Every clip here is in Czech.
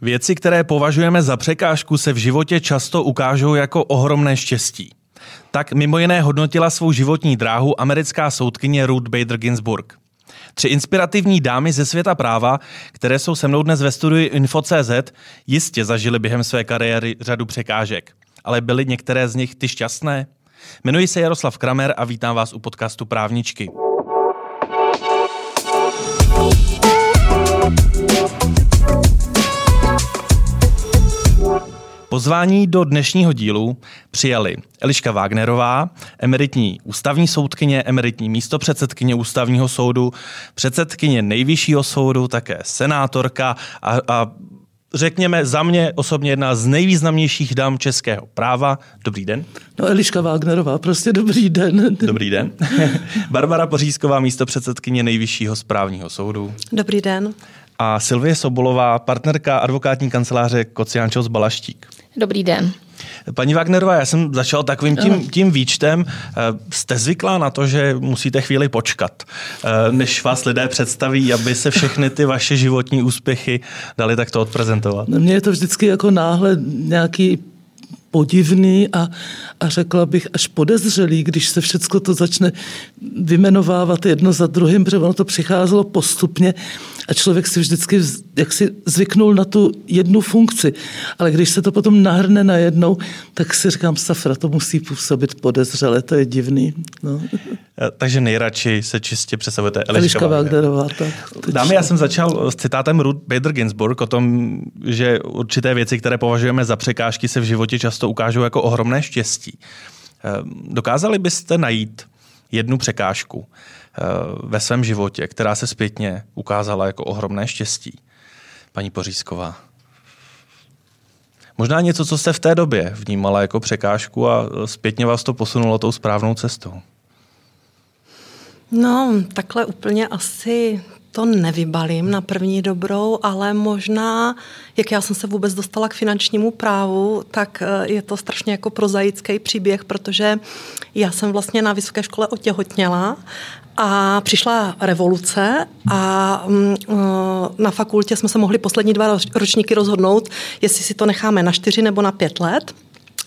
Věci, které považujeme za překážku, se v životě často ukážou jako ohromné štěstí. Tak mimo jiné hodnotila svou životní dráhu americká soudkyně Ruth Bader Ginsburg. Tři inspirativní dámy ze světa práva, které jsou se mnou dnes ve studiu Info.cz, jistě zažili během své kariéry řadu překážek. Ale byly některé z nich ty šťastné? Jmenuji se Jaroslav Kramer a vítám vás u podcastu Právničky. Pozvání do dnešního dílu přijali Eliška Wagnerová, emeritní ústavní soudkyně, emeritní místopředsedkyně ústavního soudu, předsedkyně nejvyššího soudu, také senátorka a, a řekněme za mě osobně jedna z nejvýznamnějších dám českého práva. Dobrý den. No Eliška Wagnerová, prostě dobrý den. Dobrý den. Barbara Pořízková, místo předsedkyně nejvyššího správního soudu. Dobrý den. A Silvie Sobolová, partnerka advokátní kanceláře Kociánčos Balaštík. Dobrý den. Paní Wagnerová, já jsem začal takovým tím, tím výčtem. Eh, jste zvyklá na to, že musíte chvíli počkat, eh, než vás lidé představí, aby se všechny ty vaše životní úspěchy dali takto odprezentovat? Mně je to vždycky jako náhle nějaký podivný a, a řekla bych až podezřelý, když se všechno to začne vymenovávat jedno za druhým, protože ono to přicházelo postupně a člověk si vždycky jak si zvyknul na tu jednu funkci. Ale když se to potom nahrne na jednou, tak si říkám, safra, to musí působit podezřele, to je divný. No. Takže nejradši se čistě představujete Eliška, Wagnerová. Dámy, já jsem začal s citátem Ruth Bader Ginsburg o tom, že určité věci, které považujeme za překážky, se v životě často ukážou jako ohromné štěstí. Dokázali byste najít jednu překážku, Eh, ve svém životě, která se zpětně ukázala jako ohromné štěstí. Paní Pořízková. Možná něco, co jste v té době vnímala jako překážku a zpětně vás to posunulo tou správnou cestou. No, takhle úplně asi to nevybalím na první dobrou, ale možná, jak já jsem se vůbec dostala k finančnímu právu, tak eh, je to strašně jako prozaický příběh, protože já jsem vlastně na vysoké škole otěhotněla a přišla revoluce a mm, eh, na fakultě jsme se mohli poslední dva ročníky rozhodnout, jestli si to necháme na čtyři nebo na pět let.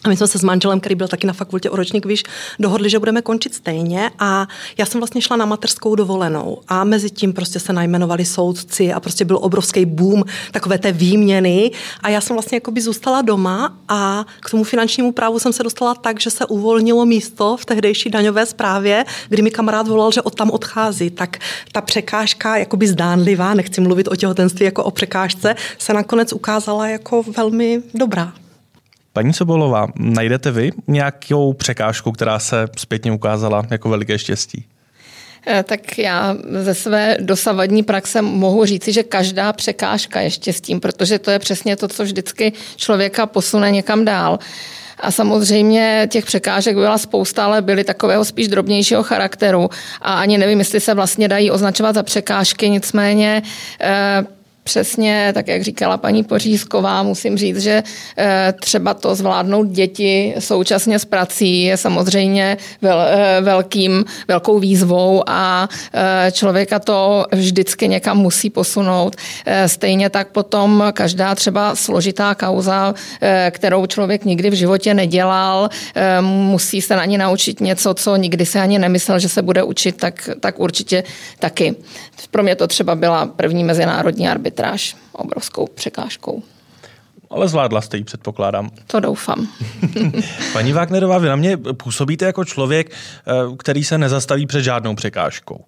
A my jsme se s manželem, který byl taky na fakultě o ročník výš, dohodli, že budeme končit stejně. A já jsem vlastně šla na mateřskou dovolenou a mezi tím prostě se najmenovali soudci a prostě byl obrovský boom takové té výměny. A já jsem vlastně jakoby zůstala doma a k tomu finančnímu právu jsem se dostala tak, že se uvolnilo místo v tehdejší daňové správě, kdy mi kamarád volal, že od tam odchází, tak ta překážka jakoby zdánlivá, nechci mluvit o těhotenství jako o překážce, se nakonec ukázala jako velmi dobrá. Paní Sobolová, najdete vy nějakou překážku, která se zpětně ukázala jako veliké štěstí? Eh, tak já ze své dosavadní praxe mohu říci, že každá překážka je štěstím, protože to je přesně to, co vždycky člověka posune někam dál. A samozřejmě těch překážek byla spousta, ale byly takového spíš drobnějšího charakteru. A ani nevím, jestli se vlastně dají označovat za překážky, nicméně eh, Přesně, tak jak říkala paní Pořízková, musím říct, že eh, třeba to zvládnout děti současně s prací je samozřejmě eh, velkým, velkou výzvou a eh, člověka to vždycky někam musí posunout. Stejně tak potom každá třeba složitá kauza, kterou člověk nikdy v životě nedělal, musí se na ní naučit něco, co nikdy se ani nemyslel, že se bude učit, tak, tak určitě taky. Pro mě to třeba byla první mezinárodní arbitráž arbitráž obrovskou překážkou. Ale zvládla jste ji, předpokládám. To doufám. Paní Wagnerová, vy na mě působíte jako člověk, eh, který se nezastaví před žádnou překážkou.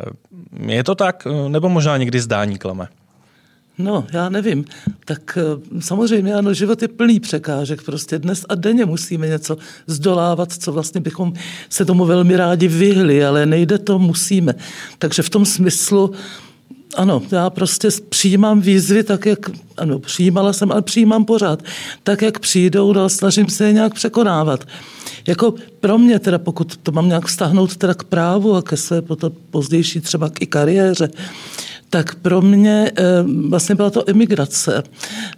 Eh, je to tak, eh, nebo možná někdy zdání klame? No, já nevím. Tak samozřejmě ano, život je plný překážek. Prostě dnes a denně musíme něco zdolávat, co vlastně bychom se tomu velmi rádi vyhli, ale nejde to, musíme. Takže v tom smyslu ano, já prostě přijímám výzvy tak, jak, ano, přijímala jsem, ale přijímám pořád. Tak, jak přijdou, dál snažím se je nějak překonávat. Jako pro mě teda, pokud to mám nějak vztahnout teda k právu a ke své potom pozdější třeba i kariéře, tak pro mě eh, vlastně byla to emigrace,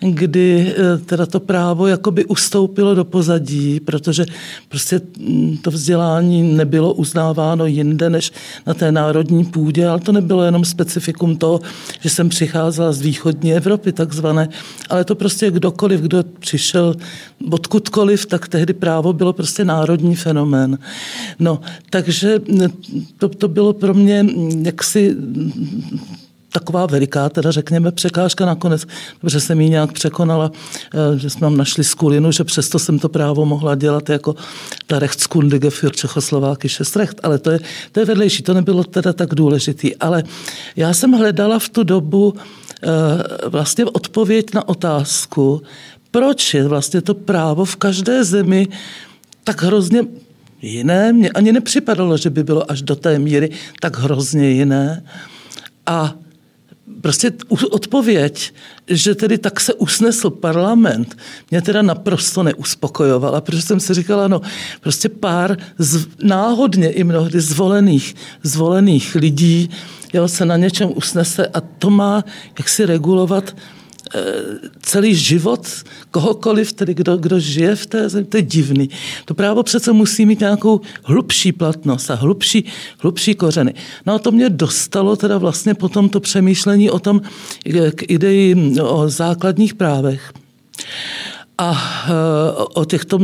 kdy eh, teda to právo jakoby ustoupilo do pozadí, protože prostě mm, to vzdělání nebylo uznáváno jinde než na té národní půdě, ale to nebylo jenom specifikum toho, že jsem přicházela z východní Evropy takzvané, ale to prostě kdokoliv, kdo přišel odkudkoliv, tak tehdy právo bylo prostě národní fenomén. No, takže to, to bylo pro mě jaksi taková veliká, teda řekněme, překážka nakonec, protože jsem ji nějak překonala, eh, že jsme tam našli skulinu, že přesto jsem to právo mohla dělat jako ta Rechtskundige für Čechoslováky Recht, ale to je, to je vedlejší, to nebylo teda tak důležitý. Ale já jsem hledala v tu dobu eh, vlastně odpověď na otázku, proč je vlastně to právo v každé zemi tak hrozně jiné. Mně ani nepřipadalo, že by bylo až do té míry tak hrozně jiné. A prostě odpověď, že tedy tak se usnesl parlament, mě teda naprosto neuspokojovala, protože jsem si říkala, no prostě pár z, náhodně i mnohdy zvolených, zvolených lidí jo, se na něčem usnese a to má jak si regulovat celý život kohokoliv, tedy kdo, kdo žije v té zemi, to je divný. To právo přece musí mít nějakou hlubší platnost a hlubší, hlubší kořeny. No a to mě dostalo teda vlastně potom to přemýšlení o tom, k ideji o základních právech a eh, o těchto,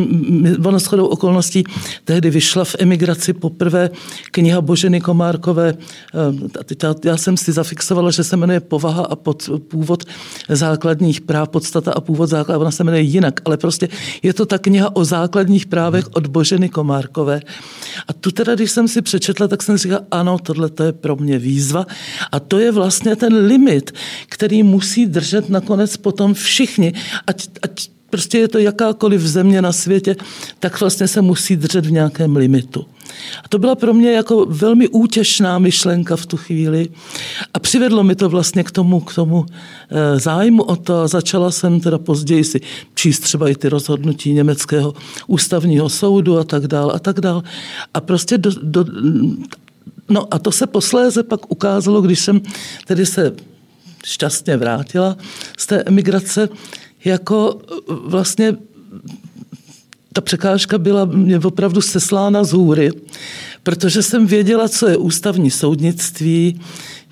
ono shodou okolností, tehdy vyšla v emigraci poprvé kniha Boženy Komárkové. Eh, já jsem si zafixovala, že se jmenuje Povaha a pod, původ základních práv, podstata a původ základ, ona se jmenuje jinak, ale prostě je to ta kniha o základních právech od Boženy Komárkové. A tu teda, když jsem si přečetla, tak jsem říkala, ano, tohle to je pro mě výzva. A to je vlastně ten limit, který musí držet nakonec potom všichni, ať, ať prostě je to jakákoliv země na světě, tak vlastně se musí držet v nějakém limitu. A to byla pro mě jako velmi útěšná myšlenka v tu chvíli a přivedlo mi to vlastně k tomu, k tomu e, zájmu o to začala jsem teda později si číst třeba i ty rozhodnutí německého ústavního soudu a tak dál a tak dál. A prostě do, do, No a to se posléze pak ukázalo, když jsem tedy se šťastně vrátila z té emigrace, jako vlastně ta překážka byla mě opravdu seslána z hůry, protože jsem věděla, co je ústavní soudnictví,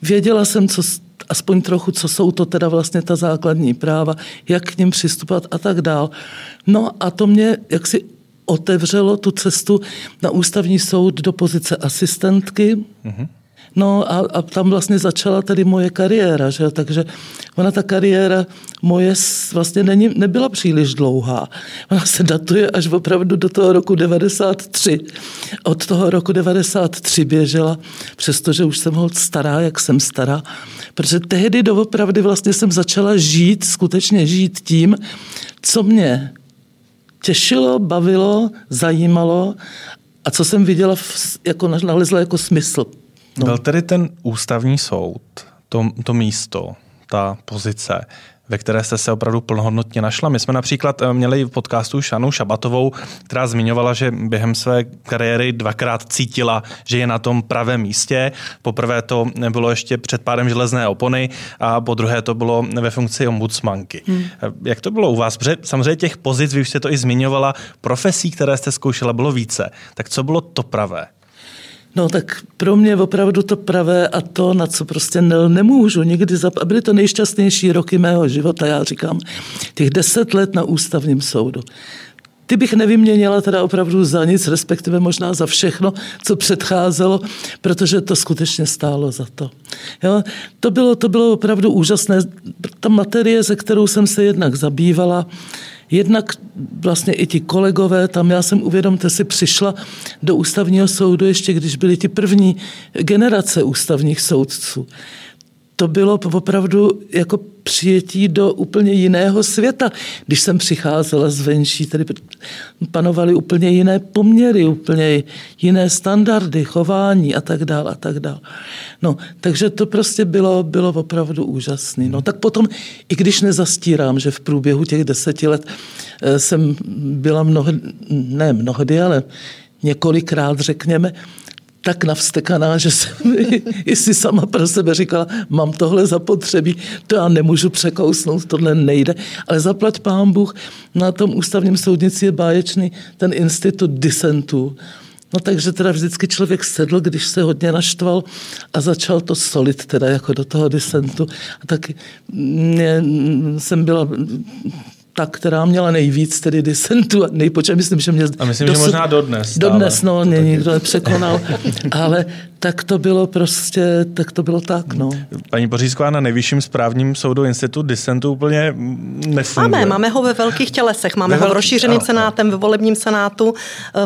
věděla jsem, co, aspoň trochu, co jsou to teda vlastně ta základní práva, jak k ním přistupovat a tak dál. No a to mě jaksi otevřelo tu cestu na ústavní soud do pozice asistentky. Mm-hmm. No a, a tam vlastně začala tady moje kariéra, že? takže ona ta kariéra moje vlastně není, nebyla příliš dlouhá. Ona se datuje až opravdu do toho roku 93. Od toho roku 93 běžela, přestože už jsem holt stará, jak jsem stará, protože tehdy doopravdy vlastně jsem začala žít, skutečně žít tím, co mě těšilo, bavilo, zajímalo a co jsem viděla, v, jako nalezla jako smysl. No. Byl tedy ten ústavní soud, to, to místo, ta pozice, ve které jste se opravdu plnohodnotně našla. My jsme například eh, měli v podcastu Šanu Šabatovou, která zmiňovala, že během své kariéry dvakrát cítila, že je na tom pravém místě. Poprvé to bylo ještě před pádem železné opony a po druhé to bylo ve funkci ombudsmanky. Hmm. Eh, jak to bylo u vás? Protože samozřejmě těch pozic, vy už jste to i zmiňovala, profesí, které jste zkoušela, bylo více. Tak co bylo to pravé? No tak pro mě opravdu to pravé a to, na co prostě ne, nemůžu nikdy zap... A byly to nejšťastnější roky mého života, já říkám, těch deset let na ústavním soudu. Ty bych nevyměnila teda opravdu za nic, respektive možná za všechno, co předcházelo, protože to skutečně stálo za to. Jo? To, bylo, to bylo opravdu úžasné. Ta materie, se kterou jsem se jednak zabývala, Jednak vlastně i ti kolegové, tam já jsem, uvědomte si, přišla do ústavního soudu ještě, když byly ti první generace ústavních soudců to bylo opravdu jako přijetí do úplně jiného světa. Když jsem přicházela zvenčí, tady panovaly úplně jiné poměry, úplně jiné standardy, chování a tak dále a tak dále. No, takže to prostě bylo, bylo opravdu úžasné. No, tak potom, i když nezastírám, že v průběhu těch deseti let eh, jsem byla mnohdy, ne mnohdy, ale několikrát, řekněme, tak navstekaná, že jsem i si sama pro sebe říkala, mám tohle zapotřebí, to já nemůžu překousnout, tohle nejde. Ale zaplať pán Bůh, na tom ústavním soudnici je báječný ten institut disentu. No takže teda vždycky člověk sedl, když se hodně naštval a začal to solit teda jako do toho disentu. A taky mě, jsem byla ta, která měla nejvíc tedy disentu a nejpočet, myslím, že mě... A myslím, dosud, že možná dodnes. Dodnes, no, mě nikdo nepřekonal, ale tak to bylo prostě, tak to bylo tak, no. Paní Pořízková na nejvyšším správním soudu institut disentu úplně nefunguje. Máme, máme ho ve velkých tělesech, máme ve ho v rozšířeným no, senátem, ve volebním senátu.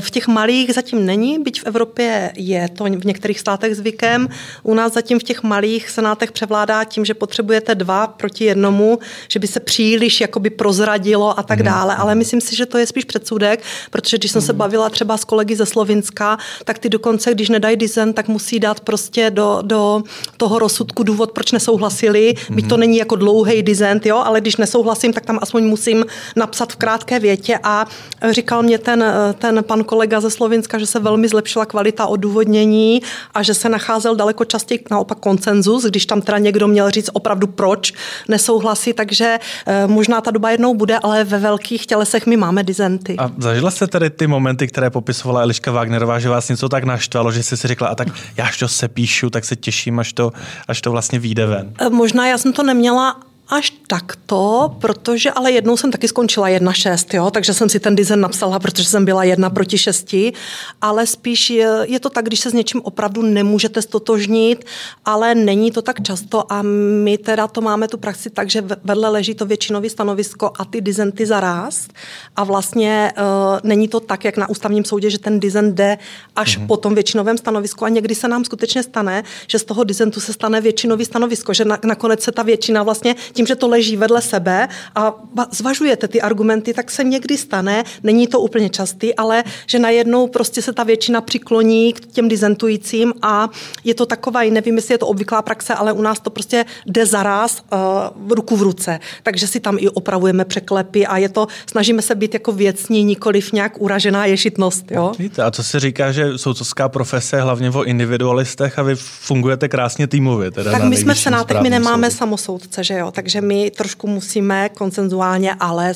V těch malých zatím není, byť v Evropě je to v některých státech zvykem. U nás zatím v těch malých senátech převládá tím, že potřebujete dva proti jednomu, že by se příliš jakoby prozradilo a tak hmm. dále, ale myslím si, že to je spíš předsudek, protože když jsem se hmm. bavila třeba s kolegy ze Slovinska, tak ty dokonce, když nedají dissent, tak musí dát prostě do, do toho rozsudku důvod, proč nesouhlasili, byť to mhm. není jako dlouhý dizent, jo, ale když nesouhlasím, tak tam aspoň musím napsat v krátké větě a říkal mě ten, ten pan kolega ze Slovenska, že se velmi zlepšila kvalita odůvodnění a že se nacházel daleko častěji naopak koncenzus, když tam teda někdo měl říct opravdu proč nesouhlasí, takže eh, možná ta doba jednou bude, ale ve velkých tělesech my máme dizenty. A zažila jste tedy ty momenty, které popisovala Eliška Wagnerová, že vás něco tak naštvalo, že jste si řekla, a tak já až to se píšu, tak se těším, až to, až to vlastně vyjde ven. Možná já jsem to neměla až takto, protože ale jednou jsem taky skončila jedna šest, jo, takže jsem si ten design napsala, protože jsem byla jedna proti šesti, ale spíš je, je to tak, když se s něčím opravdu nemůžete stotožnit, ale není to tak často. A my teda to máme tu praxi tak, že vedle leží to většinový stanovisko a ty dizenty zaraz a vlastně uh, není to tak, jak na ústavním soudě, že ten dizent jde až mm-hmm. po tom většinovém stanovisku. A někdy se nám skutečně stane, že z toho dizentu se stane většinový stanovisko, že na, nakonec se ta většina vlastně tím, že to leží vedle sebe a zvažujete ty argumenty, tak se někdy stane, není to úplně častý, ale že najednou prostě se ta většina přikloní k těm dizentujícím a je to taková, nevím, jestli je to obvyklá praxe, ale u nás to prostě jde zaraz uh, ruku v ruce. Takže si tam i opravujeme překlepy a je to, snažíme se být jako věcní, nikoliv nějak uražená ješitnost. Jo? Víte, a co se říká, že soudcovská profese je hlavně o individualistech a vy fungujete krásně týmově. Teda tak my jsme v Senátech, my nemáme soudu. samosoudce, že jo, takže my trošku musíme koncenzuálně, ale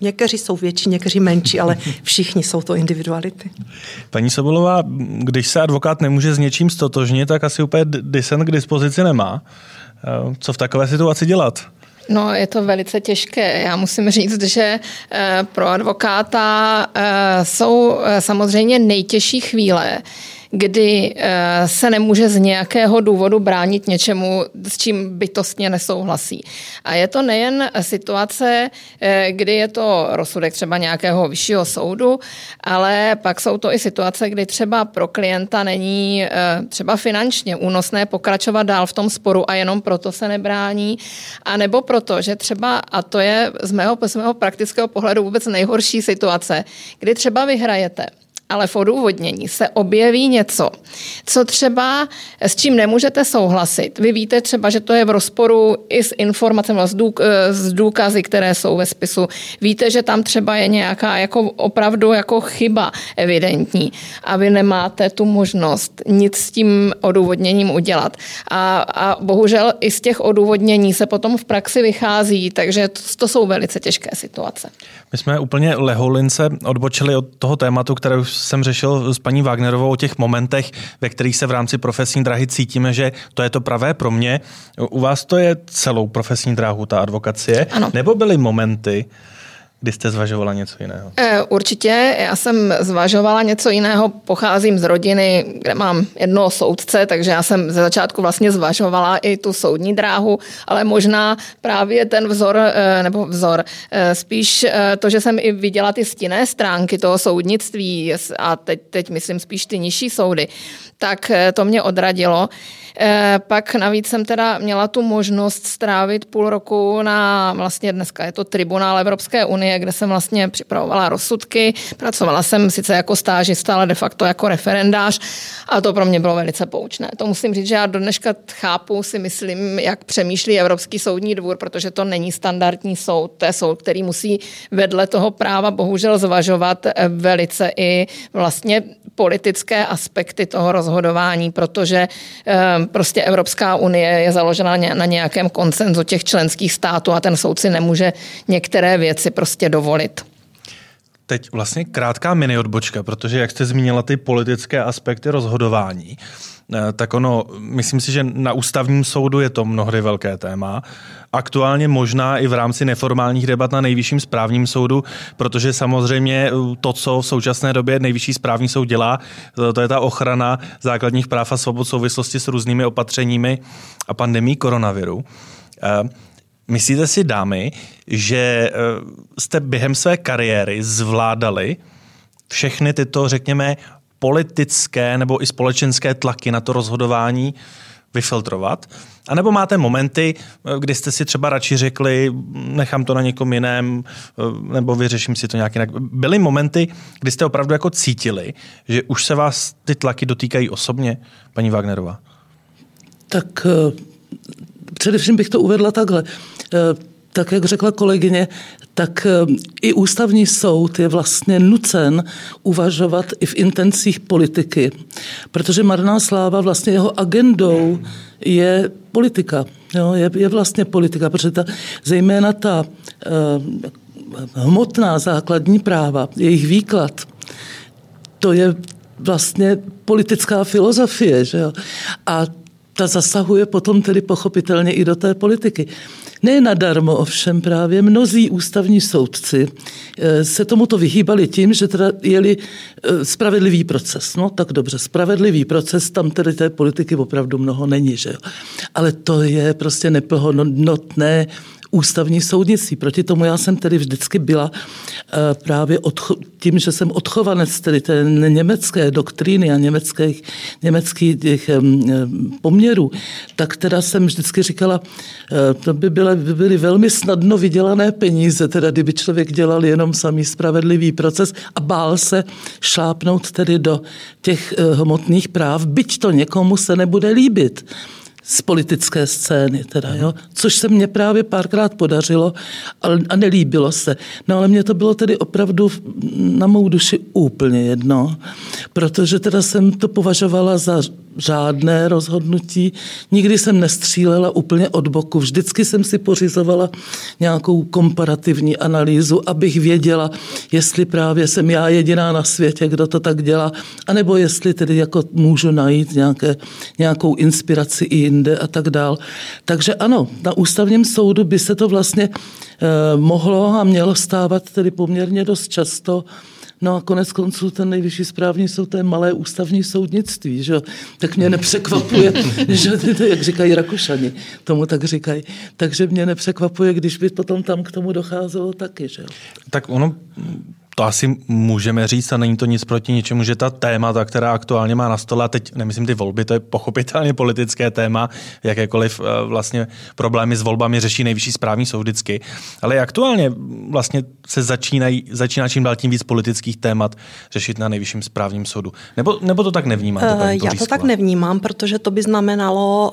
Někteří jsou větší, někteří menší, ale všichni jsou to individuality. Paní Sobolová, když se advokát nemůže s něčím stotožnit, tak asi úplně disent k dispozici nemá. Eh, co v takové situaci dělat? No, je to velice těžké. Já musím říct, že eh, pro advokáta eh, jsou samozřejmě nejtěžší chvíle, kdy eh, se nemůže z nějakého důvodu bránit něčemu, s čím bytostně nesouhlasí. A je to nejen situace, eh, kdy je to rozsudek třeba nějakého vyššího soudu, ale pak jsou to i situace, kdy třeba pro klienta není eh, třeba finančně únosné pokračovat dál v tom sporu a jenom proto se nebrání, a nebo proto, že třeba, a to je z mého, z mého praktického pohledu vůbec nejhorší situace, kdy třeba vyhrajete ale v odůvodnění se objeví něco, co třeba s čím nemůžete souhlasit. Vy víte třeba, že to je v rozporu i s informacemi, s důkazy, které jsou ve spisu. Víte, že tam třeba je nějaká jako opravdu jako chyba evidentní a vy nemáte tu možnost nic s tím odůvodněním udělat. A, a bohužel i z těch odůvodnění se potom v praxi vychází, takže to, to jsou velice těžké situace. My jsme úplně leholince odbočili od toho tématu, které už jsem řešil s paní Wagnerovou o těch momentech, ve kterých se v rámci profesní dráhy cítíme, že to je to pravé pro mě. U vás to je celou profesní dráhu, ta advokacie? Ano. Nebo byly momenty, kdy jste zvažovala něco jiného? E, určitě, já jsem zvažovala něco jiného, pocházím z rodiny, kde mám jednoho soudce, takže já jsem ze začátku vlastně zvažovala i tu soudní dráhu, ale možná právě ten vzor, e, nebo vzor, e, spíš to, že jsem i viděla ty stinné stránky toho soudnictví a teď, teď myslím spíš ty nižší soudy, tak to mě odradilo. Eh, pak navíc jsem teda měla tu možnost strávit půl roku na, vlastně dneska je to tribunál Evropské unie, kde jsem vlastně připravovala rozsudky. Pracovala jsem sice jako stážista, ale de facto jako referendář a to pro mě bylo velice poučné. To musím říct, že já do dneška chápu, si myslím, jak přemýšlí Evropský soudní dvůr, protože to není standardní soud, to je soud, který musí vedle toho práva bohužel zvažovat velice i vlastně politické aspekty toho rozhodování, protože eh, prostě Evropská unie je založena na nějakém koncenzu těch členských států a ten soud si nemůže některé věci prostě dovolit. Teď vlastně krátká mini odbočka, protože jak jste zmínila ty politické aspekty rozhodování, Eh, tak ono, myslím si, že na ústavním soudu je to mnohdy velké téma. Aktuálně možná i v rámci neformálních debat na nejvyšším správním soudu, protože samozřejmě eh, to, co v současné době nejvyšší správní soud dělá, eh, to je ta ochrana základních práv a svobod v souvislosti s různými opatřeními a pandemí koronaviru. Myslíte si, dámy, že jste během své kariéry zvládali všechny tyto, řekněme, politické nebo i společenské tlaky na to rozhodování vyfiltrovat? A nebo máte momenty, kdy jste si třeba radši řekli, nechám to na někom jiném, nebo vyřeším si to nějak jinak. Byly momenty, kdy jste opravdu jako cítili, že už se vás ty tlaky dotýkají osobně, paní Wagnerová? Tak eh, především bych to uvedla takhle. Eh, tak jak řekla kolegyně, tak eh, i ústavní soud je vlastně nucen uvažovat i v intencích politiky, protože Marná sláva vlastně jeho agendou je politika. Jo, je, je vlastně politika, protože ta, zejména ta eh, hmotná základní práva, jejich výklad, to je vlastně politická filozofie. Že jo? A ta zasahuje potom tedy pochopitelně i do té politiky. Ne nadarmo ovšem právě mnozí ústavní soudci eh, se tomuto vyhýbali tím, že teda jeli eh, spravedlivý proces. No tak dobře, spravedlivý proces, tam tedy té politiky opravdu mnoho není, že jo. Ale to je prostě neplnotné ústavní soudnictví. Proti tomu já jsem tedy vždycky byla eh, právě odcho- tím, že jsem odchovanec tedy té německé doktríny a německých, německých těch poměrů, tak teda jsem vždycky říkala, eh, to by byly, by byly velmi snadno vydělané peníze, teda kdyby člověk dělal jenom samý spravedlivý proces a bál se šlápnout tedy do těch eh, hmotných práv, byť to někomu se nebude líbit z politické scény, teda, jo? což se mně právě párkrát podařilo a nelíbilo se. No ale mně to bylo tedy opravdu na mou duši úplně jedno, protože teda jsem to považovala za žádné rozhodnutí. Nikdy jsem nestřílela úplně od boku. Vždycky jsem si pořizovala nějakou komparativní analýzu, abych věděla, jestli právě jsem já jediná na světě, kdo to tak dělá, anebo jestli tedy jako můžu najít nějaké, nějakou inspiraci i jinde a tak dál. Takže ano, na ústavním soudu by se to vlastně eh, mohlo a mělo stávat tedy poměrně dost často, No a konec konců ten nejvyšší správní soud, to je malé ústavní soudnictví, že? tak mě nepřekvapuje, že, jak říkají Rakušani, tomu tak říkají. Takže mě nepřekvapuje, když by potom tam k tomu docházelo taky. Že? Tak ono to asi můžeme říct a není to nic proti ničemu, že ta témata, která aktuálně má na stole, a teď nemyslím ty volby, to je pochopitelně politické téma, jakékoliv eh, vlastně problémy s volbami řeší nejvyšší správní soud vždycky, ale aktuálně vlastně se začínají, začíná čím dál tím víc politických témat řešit na nejvyšším správním soudu. Nebo, nebo to tak nevnímáte? Uh, já to tak nevnímám, protože to by znamenalo,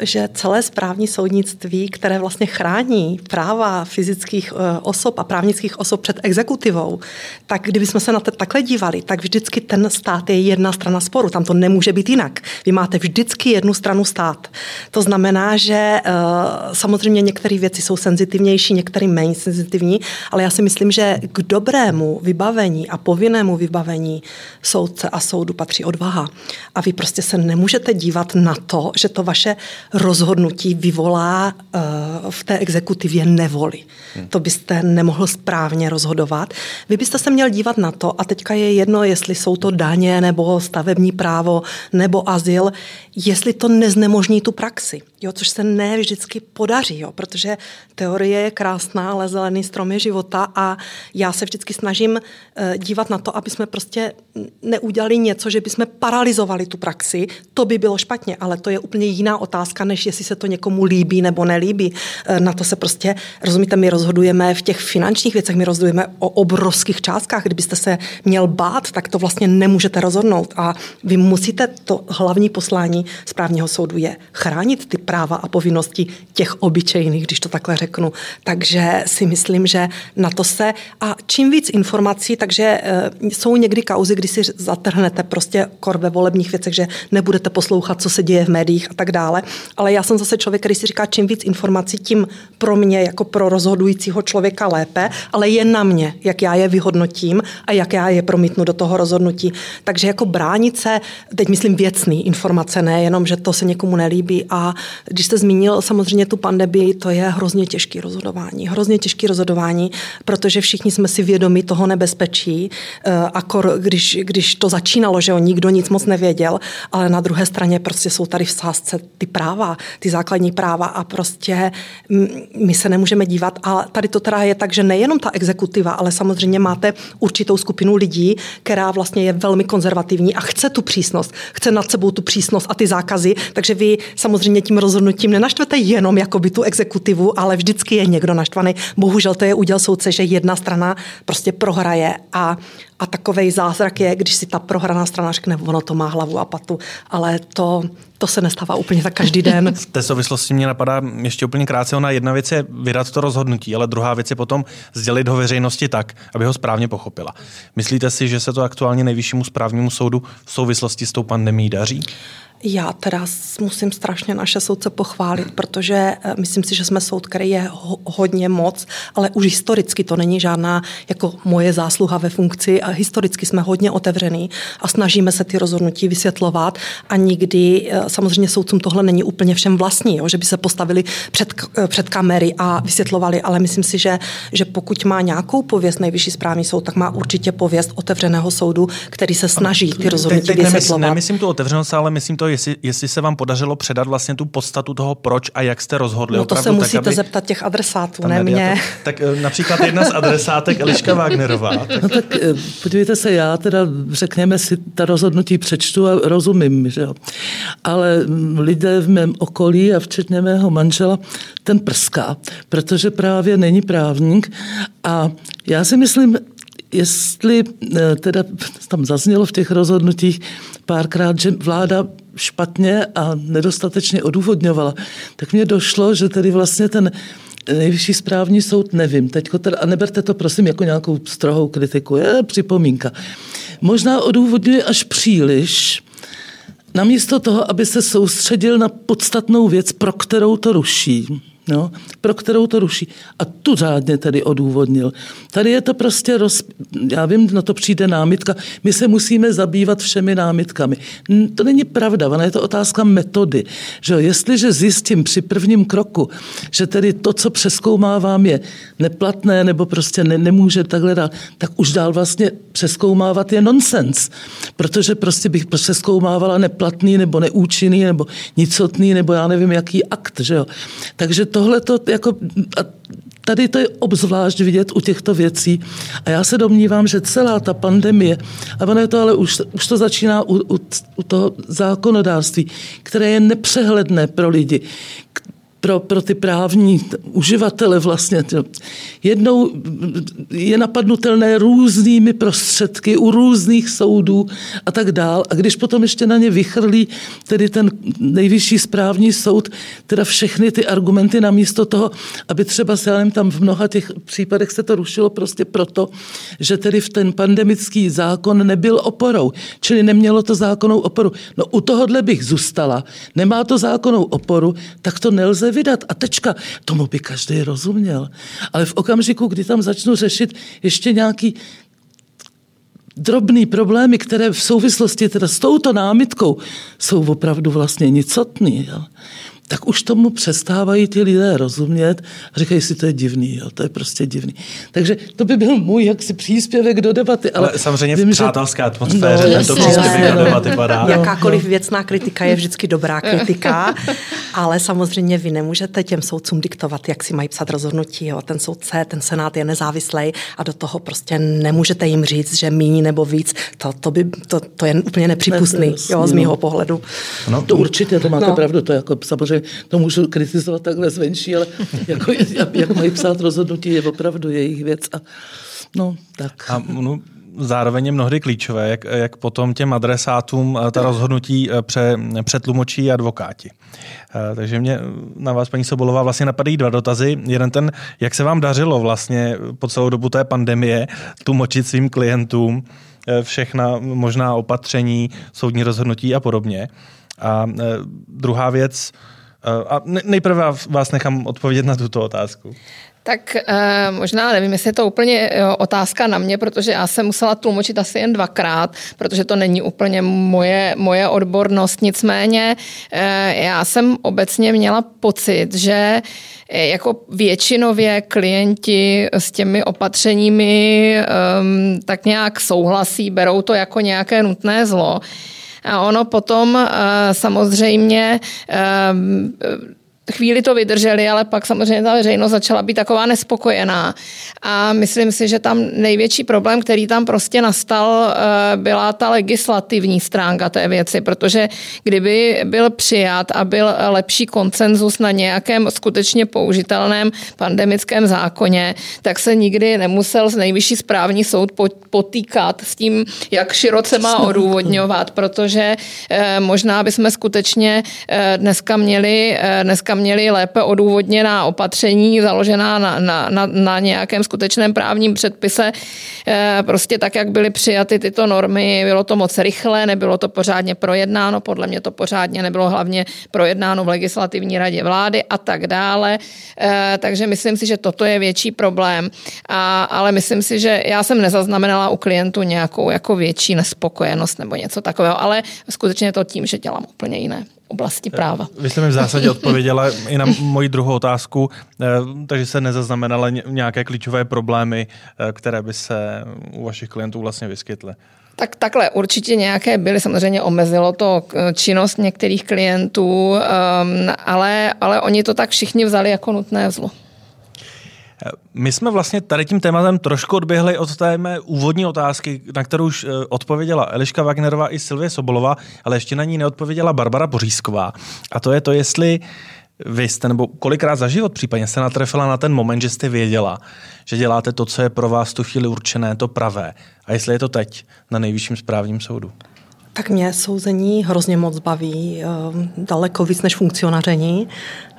eh, že celé správní soudnictví, které vlastně chrání práva fyzických osob a právnických osob před exekutivou, tak kdybychom se na to takhle dívali, tak vždycky ten stát je jedna strana sporu. Tam to nemůže být jinak. Vy máte vždycky jednu stranu stát. To znamená, že uh, samozřejmě některé věci jsou senzitivnější, některé méně senzitivní, ale já si myslím, že k dobrému vybavení a povinnému vybavení soudce a soudu patří odvaha. A vy prostě se nemůžete dívat na to, že to vaše rozhodnutí vyvolá uh, v té exekutivě nevoli. Hmm. To byste nemohl správně rozhodovat. Vy byste se měl dívat na to, a teďka je jedno, jestli jsou to daně, nebo stavební právo, nebo azyl, jestli to neznemožní tu praxi. Jo, což se ne vždycky podaří, jo, protože teorie je krásná, ale zelený strom je života a já se vždycky snažím uh, dívat na to, aby jsme prostě neudělali něco, že bychom paralizovali tu praxi, to by bylo špatně, ale to je úplně jiná otázka, než jestli se to někomu líbí nebo nelíbí. Uh, na to se prostě, rozumíte, my rozhodujeme v těch finančních věcech, my rozhodujeme o obrovských částkách, kdybyste se měl bát, tak to vlastně nemůžete rozhodnout. A vy musíte, to hlavní poslání správního soudu je chránit ty práva a povinnosti těch obyčejných, když to takhle řeknu. Takže si myslím, že na to se a čím víc informací, takže e, jsou někdy kauzy, kdy si zatrhnete prostě kor ve volebních věcech, že nebudete poslouchat, co se děje v médiích a tak dále. Ale já jsem zase člověk, který si říká, čím víc informací, tím pro mě jako pro rozhodujícího člověka lépe, ale je na mě, jak já je vyhodnotím a jak já je promítnu do toho rozhodnutí. Takže jako bránit se, teď myslím věcný informace, ne jenom, že to se někomu nelíbí. A když jste zmínil samozřejmě tu pandemii, to je hrozně těžké rozhodování. Hrozně těžké rozhodování, protože všichni jsme si vědomi toho nebezpečí. Eh, akor, když, když to začínalo, že o nikdo nic moc nevěděl, ale na druhé straně prostě jsou tady v sázce ty práva, ty základní práva a prostě my se nemůžeme dívat. A tady to teda je tak, že nejenom ta exekutiva, ale samozřejmě máte určitou skupinu lidí, která vlastně je velmi konzervativní a chce tu přísnost, chce nad sebou tu přísnost a ty zákazy, takže vy samozřejmě tím rozhodnutím nenaštvete jenom jakoby tu exekutivu, ale vždycky je někdo naštvaný. Bohužel to je úděl soudce, že jedna strana prostě prohraje a a takový zázrak je, když si ta prohraná strana řekne, ono to má hlavu a patu, ale to, to se nestává úplně tak každý den. V té souvislosti mě napadá ještě úplně krátce, ona jedna věc je vydat to rozhodnutí, ale druhá věc je potom sdělit ho veřejnosti tak, aby ho správně pochopila. Myslíte si, že se to aktuálně nejvyššímu správnímu soudu v souvislosti s tou pandemí daří? Já teda musím strašně naše soudce pochválit, protože eh, myslím si, že jsme soud, který je ho, hodně moc, ale už historicky to není žádná jako moje zásluha ve funkci a historicky jsme hodně otevřený a snažíme se ty rozhodnutí vysvětlovat a nikdy eh, samozřejmě soudcům tohle není úplně všem vlastní, jo, že by se postavili před, eh, před kamery a vysvětlovali, ale myslím si, že, že pokud má nějakou pověst nejvyšší správní soud, tak má určitě pověst otevřeného soudu, který se snaží ty rozhodnutí teď, teď vysvětlovat. Nemyslím, nemyslím tu otevřenost, ale myslím to jestli, jestli se vám podařilo předat vlastně tu podstatu toho, proč a jak jste rozhodli. No to opravdu, se musíte tak, aby zeptat těch adresátů, ne mě. To, tak eh, například jedna z adresátek Eliška Wagnerová. Tak... No tak podívejte se, já teda řekněme si ta rozhodnutí přečtu a rozumím, že jo. Ale lidé v mém okolí a včetně mého manžela ten prská, protože právě není právník a já si myslím, jestli eh, teda tam zaznělo v těch rozhodnutích párkrát, že vláda špatně a nedostatečně odůvodňovala, tak mně došlo, že tedy vlastně ten nejvyšší správní soud, nevím, teďko teda, a neberte to prosím jako nějakou strohou kritiku, je připomínka. Možná odůvodňuje až příliš, namísto toho, aby se soustředil na podstatnou věc, pro kterou to ruší no, pro kterou to ruší. A tu řádně tedy odůvodnil. Tady je to prostě, roz, já vím, na to přijde námitka, my se musíme zabývat všemi námitkami. To není pravda, ona je to otázka metody. Že jestliže zjistím při prvním kroku, že tedy to, co přeskoumávám, je neplatné nebo prostě ne, nemůže takhle dát, tak už dál vlastně přeskoumávat je nonsens. Protože prostě bych přeskoumávala neplatný nebo neúčinný nebo nicotný nebo já nevím, jaký akt. Že jo. Takže tohle to jako, tady to je obzvlášť vidět u těchto věcí. A já se domnívám, že celá ta pandemie, a ono je to ale už, už to začíná u, u, u toho zákonodárství, které je nepřehledné pro lidi, pro, pro ty právní uživatele vlastně. Jednou je napadnutelné různými prostředky u různých soudů a tak dál. A když potom ještě na ně vychrlí tedy ten nejvyšší správní soud, teda všechny ty argumenty namísto toho, aby třeba se tam v mnoha těch případech se to rušilo prostě proto, že tedy v ten pandemický zákon nebyl oporou, čili nemělo to zákonnou oporu. No u tohohle bych zůstala. Nemá to zákonnou oporu, tak to nelze vydat a tečka. Tomu by každý rozuměl. Ale v okamžiku, kdy tam začnu řešit ještě nějaký drobný problémy, které v souvislosti teda s touto námitkou jsou opravdu vlastně nicotný, jo, tak už tomu přestávají ti lidé rozumět a říkají si, to je divný, jo, to je prostě divný. Takže to by byl můj jaksi příspěvek do debaty. Ale, ale samozřejmě vím, v přátelské že... atmosféře no, tento příspěvek do debaty padá. No. Jakákoliv věcná kritika je vždycky dobrá kritika, ale samozřejmě vy nemůžete těm soudcům diktovat, jak si mají psat rozhodnutí. Jo. Ten soudce, ten senát je nezávislý a do toho prostě nemůžete jim říct, že míní nebo víc. To, to, by, to, to je úplně nepřípustný, ne, jo, z mého no. pohledu. No, to určitě, to máte no. pravdu, to je jako samozřejmě to můžu kritizovat takhle zvenčí, ale jako, jak mají psát rozhodnutí, je opravdu jejich věc. A, no, tak. A no, zároveň je mnohdy klíčové, jak, jak potom těm adresátům eh, ta rozhodnutí eh, pře, přetlumočí advokáti. Eh, takže mě na vás, paní Sobolová, vlastně napadají dva dotazy. Jeden ten, jak se vám dařilo vlastně po celou dobu té pandemie tlumočit svým klientům všechna možná opatření, soudní rozhodnutí a podobně. A druhá věc, a nejprve vás nechám odpovědět na tuto otázku. Tak eh, možná nevím, jestli je to úplně otázka na mě, protože já jsem musela tlumočit asi jen dvakrát, protože to není úplně moje, moje odbornost. Nicméně eh, já jsem obecně měla pocit, že eh, jako většinově klienti s těmi opatřeními ehm, tak nějak souhlasí, berou to jako nějaké nutné zlo. A ono potom eh, samozřejmě eh, chvíli to vydrželi, ale pak samozřejmě ta veřejnost začala být taková nespokojená. A myslím si, že tam největší problém, který tam prostě nastal, eh, byla ta legislativní stránka té věci, protože kdyby byl přijat a byl lepší koncenzus na nějakém skutečně použitelném pandemickém zákoně, tak se nikdy nemusel z nejvyšší správní soud potýkat s tím, jak široce má odůvodňovat, protože eh, možná bychom skutečně eh, dneska měli, dneska měli lépe odůvodněná opatření založená na, na, na, na nějakém skutečném právním předpise. Eh, prostě tak, jak byly přijaty tyto normy, bylo to moc rychle, nebylo to pořádně projednáno, podle mě to pořádně nebylo hlavně projednáno v legislativní radě vlády a tak dále. Eh, takže myslím si, že toto je větší problém. A, ale myslím si, že já jsem nezaznamenala u klientů nějakou jako větší nespokojenost nebo něco takového, ale skutečně to tím, že dělám úplně jiné oblasti práva. Vy jste mi v zásadě odpověděla i na moji druhou otázku, eh, takže se nezaznamenaly nějaké klíčové problémy, eh, které by se u vašich klientů vlastně vyskytly. Tak takhle, určitě nějaké byly, samozřejmě omezilo to eh, činnost některých klientů, um, ale, ale oni to tak všichni vzali jako nutné zlo. My jsme vlastně tady tím tématem trošku odběhli od té mé úvodní otázky, na kterou už eh, odpověděla Eliška Wagnerová i Silvie Sobolová, ale ještě na ní neodpověděla Barbara Bořísková. A to je to, jestli vy jste, nebo kolikrát za život případně jste natrefila na ten moment, že jste věděla, že děláte to, co je pro vás tu chvíli určené, to pravé. A jestli je to teď na nejvyšším správním soudu? Tak mě souzení hrozně moc baví, eh, daleko víc než funkcionaření.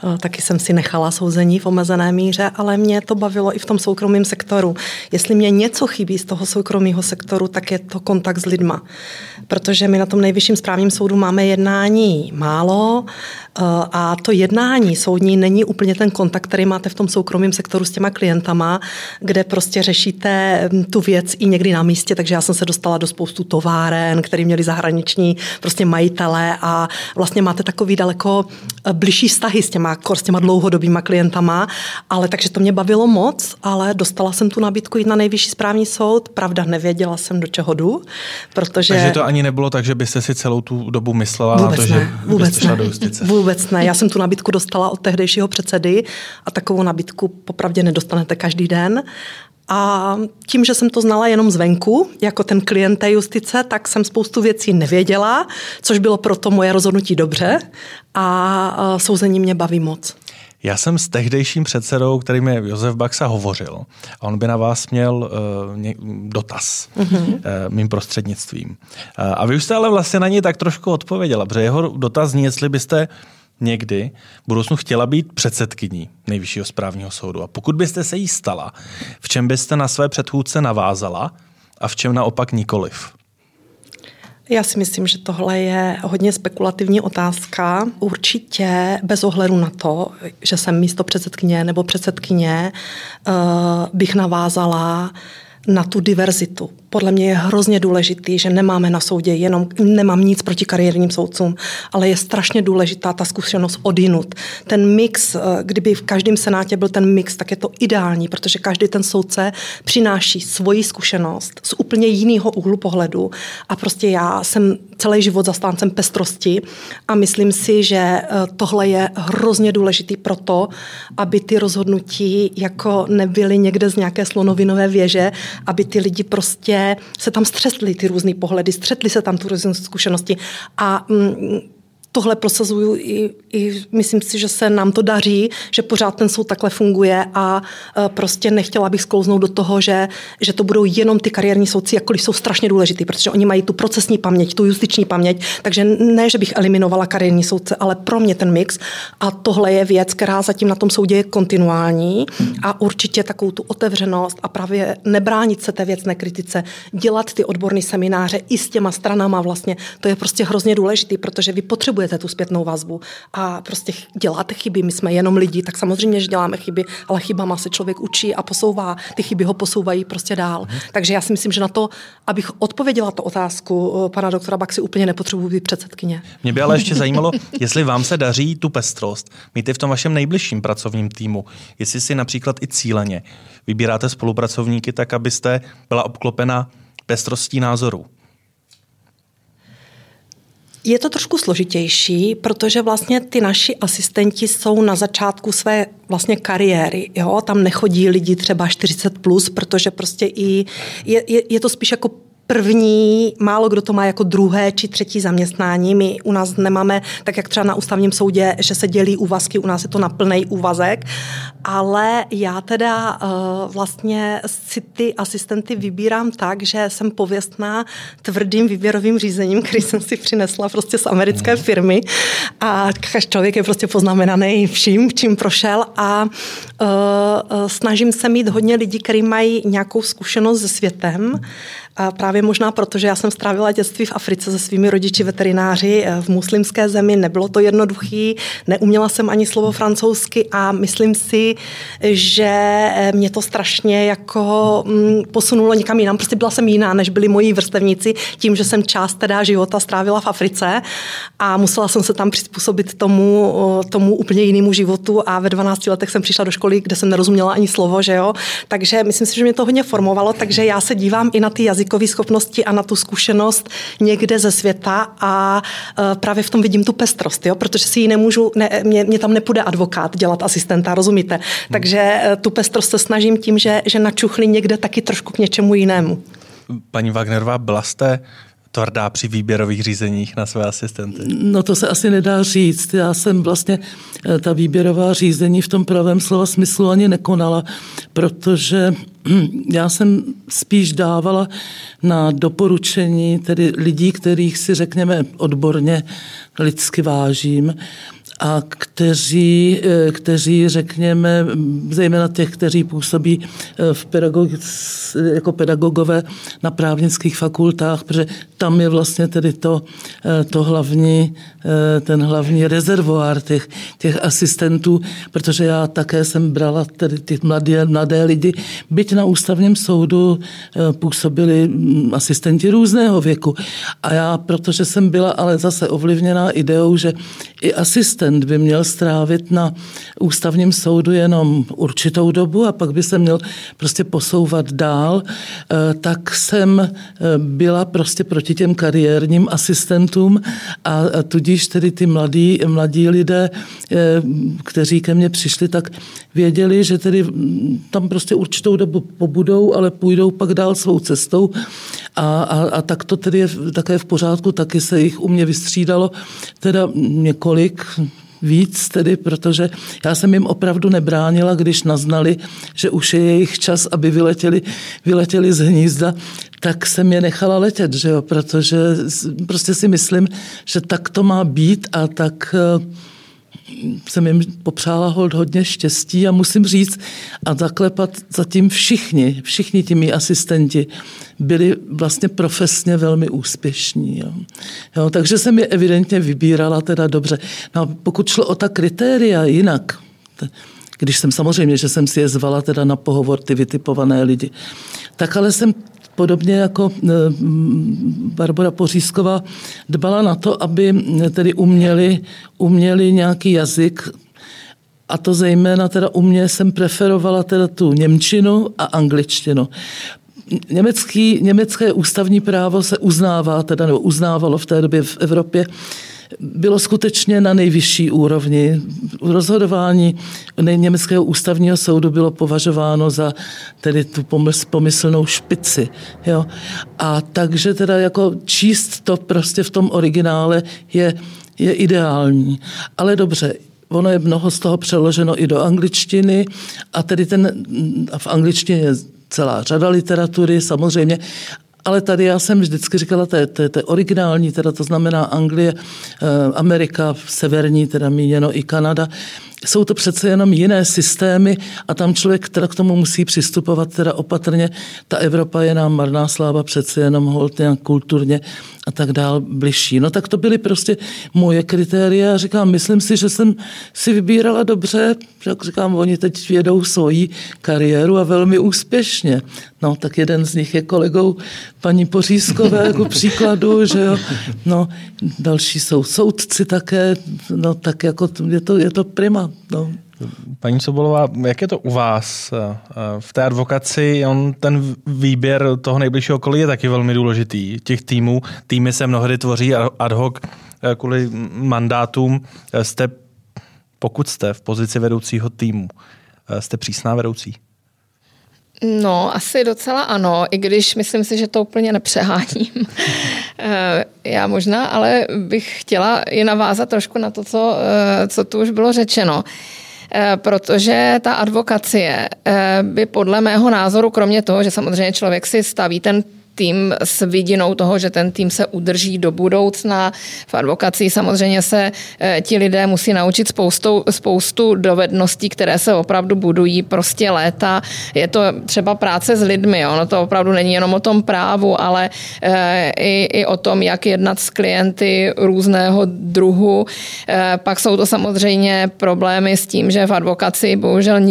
Eh, taky jsem si nechala souzení v omezené míře, ale mě to bavilo i v tom soukromém sektoru. Jestli mě něco chybí z toho soukromého sektoru, tak je to kontakt s lidma. Protože my na tom nejvyšším správním soudu máme jednání málo eh, a to jednání soudní není úplně ten kontakt, který máte v tom soukromém sektoru s těma klientama, kde prostě řešíte hm, tu věc i někdy na místě, takže já jsem se dostala do spoustu továren, který měli zahraniční prostě majitele a vlastně máte takový daleko eh, bližší vztahy s těma těma, s těma dlouhodobýma klientama, ale takže to mě bavilo moc, ale dostala jsem tu nabídku jít na nejvyšší správní soud. Pravda, nevěděla jsem, do čeho jdu, protože... Takže to ani nebylo tak, že byste si celou tu dobu myslela vůbec na to, ne, že vůbec ne, do justice? Vůbec ne. Já jsem tu nabídku dostala od tehdejšího předsedy a takovou nabídku popravdě nedostanete každý den. A tím, že jsem to znala jenom zvenku, jako ten klient té justice, tak jsem spoustu věcí nevěděla, což bylo proto moje rozhodnutí dobře a souzení mě baví moc. Já jsem s tehdejším předsedou, kterým je Josef Baxa, hovořil a on by na vás měl uh, dotaz mm-hmm. uh, mým prostřednictvím. Uh, a vy už jste ale vlastně na něj tak trošku odpověděla, protože jeho dotaz zní, jestli byste někdy v budoucnu chtěla být předsedkyní Nejvyššího správního soudu. A pokud byste se jí stala, v čem byste na své předchůdce navázala a v čem naopak nikoliv? Já si myslím, že tohle je hodně spekulativní otázka. Určitě bez ohledu na to, že jsem místo předsedkyně nebo předsedkyně, eh, bych navázala na tu diverzitu podle mě je hrozně důležitý, že nemáme na soudě jenom, nemám nic proti kariérním soudcům, ale je strašně důležitá ta zkušenost odinut. Ten mix, eh, kdyby v každém senátě byl ten mix, tak je to ideální, protože každý ten soudce přináší svoji zkušenost z úplně jiného úhlu pohledu a prostě já jsem celý život zastáncem pestrosti a myslím si, že eh, tohle je hrozně důležitý proto, aby ty rozhodnutí jako nebyly někde z nějaké slonovinové věže, aby ty lidi prostě se tam střetly ty různé pohledy, střetly se tam tu různé zkušenosti. A mm, tohle prosazuju i, i myslím si, že se nám to daří, že pořád ten soud takhle funguje a e, prostě nechtěla bych sklouznout do toho, že, že to budou jenom ty kariérní soudci, jakkoliv jsou strašně důležitý, protože oni mají tu procesní paměť, tu justiční paměť, takže ne, že bych eliminovala kariérní soudce, ale pro mě ten mix. A tohle je věc, která zatím na tom soudě je kontinuální a určitě takovou tu otevřenost a právě nebránit se té věcné kritice, dělat ty odborné semináře i s těma stranama vlastně, to je prostě hrozně důležitý, protože vy potřebujete potřebujete tu zpětnou vazbu a prostě děláte chyby, my jsme jenom lidi, tak samozřejmě, že děláme chyby, ale chybama se člověk učí a posouvá, ty chyby ho posouvají prostě dál. Mhm. Takže já si myslím, že na to, abych odpověděla tu otázku eh, pana doktora Baxi, úplně nepotřebuji být předsedkyně. Mě by ale ještě zajímalo, jestli vám se daří tu pestrost mít i v tom vašem nejbližším pracovním týmu, jestli si například i cíleně vybíráte spolupracovníky tak, abyste byla obklopena pestrostí názorů. Je to trošku složitější, protože vlastně ty naši asistenti jsou na začátku své vlastně kariéry. Jo? Tam nechodí lidi třeba 40+, plus, protože prostě i je, je, je to spíš jako první, málo kdo to má jako druhé či třetí zaměstnání. My u nás nemáme, tak jak třeba na ústavním soudě, že se dělí úvazky, u nás je to na plný úvazek, ale já teda uh, vlastně si ty asistenty vybírám tak, že jsem pověstná tvrdým výběrovým řízením, který jsem si přinesla prostě z americké mhm. firmy a každý člověk je prostě poznamenaný vším, čím prošel a uh, uh, snažím se mít hodně lidí, kteří mají nějakou zkušenost se světem, a právě možná proto, že já jsem strávila dětství v Africe se svými rodiči veterináři eh, v muslimské zemi, nebylo to jednoduchý, neuměla jsem ani slovo francouzsky a myslím si, že eh, mě to strašně jako mm, posunulo někam jinam. Prostě byla jsem jiná, než byli moji vrstevníci, tím, že jsem část teda života strávila v Africe a musela jsem se tam přizpůsobit tomu, tomu úplně jinému životu a ve 12 letech jsem přišla do školy, kde jsem nerozuměla ani slovo, že jo. Takže myslím si, že mě to hodně formovalo, takže já se dívám i na ty jazyky jazykové schopnosti a na tu zkušenost někde ze světa a e, právě v tom vidím tu pestrost, jo? protože si ji nemůžu, ne, mě, mě tam nepůjde advokát dělat asistenta, rozumíte? Hmm. Takže e, tu pestrost se snažím tím, že, že načuchli někde taky trošku k něčemu jinému. Paní Wagnerová, byla jste tvrdá při výběrových řízeních na své asistenty? No to se asi nedá říct. Já jsem vlastně eh, ta výběrová řízení v tom pravém slova smyslu ani nekonala, protože já jsem spíš dávala na doporučení tedy lidí, kterých si řekněme odborně lidsky vážím a kteří, eh, kteří, řekněme, zejména těch, kteří působí eh, v pedagog, jako pedagogové na právnických fakultách, protože tam je vlastně tedy to, eh, to hlavní, ten hlavní rezervoár těch, těch asistentů, protože já také jsem brala tedy ty mladé, mladé lidi, byť na ústavním soudu působili mm, asistenti různého věku. A já, protože jsem byla ale zase ovlivněná ideou, že i asistent asistent by měl strávit na ústavním soudu jenom určitou dobu a pak by se měl prostě posouvat dál, eh, tak jsem eh, byla prostě proti těm kariérním asistentům a tudíž tedy ty mladí, mladí lidé, eh, kteří ke mně přišli, tak věděli, že tedy tam prostě určitou dobu pobudou, ale půjdou pak dál svou cestou. A, a, a tak to tedy je také v pořádku, taky se jich u mě vystřídalo teda několik, víc tedy, protože já jsem jim opravdu nebránila, když naznali, že už je jejich čas, aby vyletěli, vyletěli z hnízda, tak jsem je nechala letět, že jo, protože prostě si myslím, že tak to má být a tak uh, jsem jim popřála hold hodně štěstí a musím říct a zaklepat zatím všichni, všichni ti mý asistenti byli vlastně profesně velmi úspěšní. Jo. Jo, takže jsem je evidentně vybírala teda dobře. No a pokud šlo o ta kritéria jinak, když jsem samozřejmě, že jsem si je zvala teda na pohovor ty vytipované lidi, tak ale jsem podobně jako eh, Barbara Pořízková dbala na to, aby tedy uměli, uměli nějaký jazyk, a to zejména teda u mě jsem preferovala teda tu Němčinu a angličtinu. Německý, německé ústavní právo se uznává, teda, nebo uznávalo v té době v Evropě, bylo skutečně na nejvyšší úrovni. Rozhodování německého ústavního soudu bylo považováno za tedy tu pomyslnou špici. Jo? A takže teda jako číst to prostě v tom originále je, je ideální. Ale dobře, ono je mnoho z toho přeloženo i do angličtiny a tedy ten, v angličtině je celá řada literatury samozřejmě, ale tady já jsem vždycky říkala, to je, to je, to je originální, teda to znamená Anglie, eh, Amerika, severní, teda míněno i Kanada, jsou to přece jenom jiné systémy a tam člověk teda k tomu musí přistupovat teda opatrně. Ta Evropa je nám marná sláva přece jenom hold nějak kulturně a tak dál bližší. No tak to byly prostě moje kritéria. Říkám, myslím si, že jsem si vybírala dobře. Jak říkám, oni teď vědou svoji kariéru a velmi úspěšně. No tak jeden z nich je kolegou paní Pořízkové jako příkladu, že jo. No další jsou soudci také, no tak jako je to, je to prima. No. Paní Sobolová, jak je to u vás eh, v té advokaci? On, ten výběr toho nejbližšího okolí je taky velmi důležitý. Těch týmů, týmy se mnohdy tvoří ad hoc eh, kvůli mandátům. Eh, jste, pokud jste v pozici vedoucího týmu, jste přísná vedoucí? No, asi docela ano, i když myslím si, že to úplně nepřeháním. Já možná, ale bych chtěla i navázat trošku na to, co, co tu už bylo řečeno. Eh, protože ta advokacie eh, by podle mého názoru, kromě toho, že samozřejmě člověk si staví ten tým s vidinou toho, že ten tým se udrží do budoucna. V advokaci samozřejmě se eh, ti lidé musí naučit spoustu, spoustu dovedností, které se opravdu budují prostě léta. Je to třeba práce s lidmi, ono to opravdu není jenom o tom právu, ale eh, i, i o tom, jak jednat s klienty různého druhu. Eh, pak jsou to samozřejmě problémy s tím, že v advokaci bohužel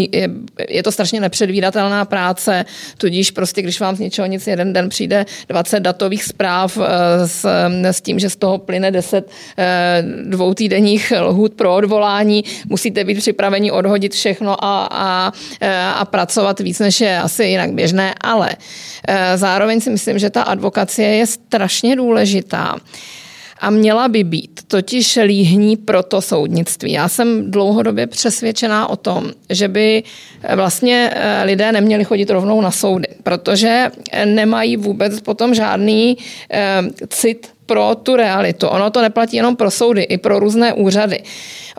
je to strašně nepředvídatelná práce, tudíž prostě, když vám z ničeho nic jeden den přijde přijde 20 datových zpráv eh, s, s tím, že z toho plyne 10 eh, dvoutýdenních lhůt pro odvolání. Musíte být připraveni odhodit všechno a, a, eh, a pracovat víc, než je asi jinak běžné, ale zároveň si myslím, že ta advokacie je strašně důležitá a měla by být totiž líhní pro to soudnictví. Já jsem dlouhodobě přesvědčená o tom, že by eh, vlastně eh, lidé neměli chodit rovnou na soudy, protože nemají vůbec potom žádný eh, cit pro tu realitu. Ono to neplatí jenom pro soudy, i pro různé úřady.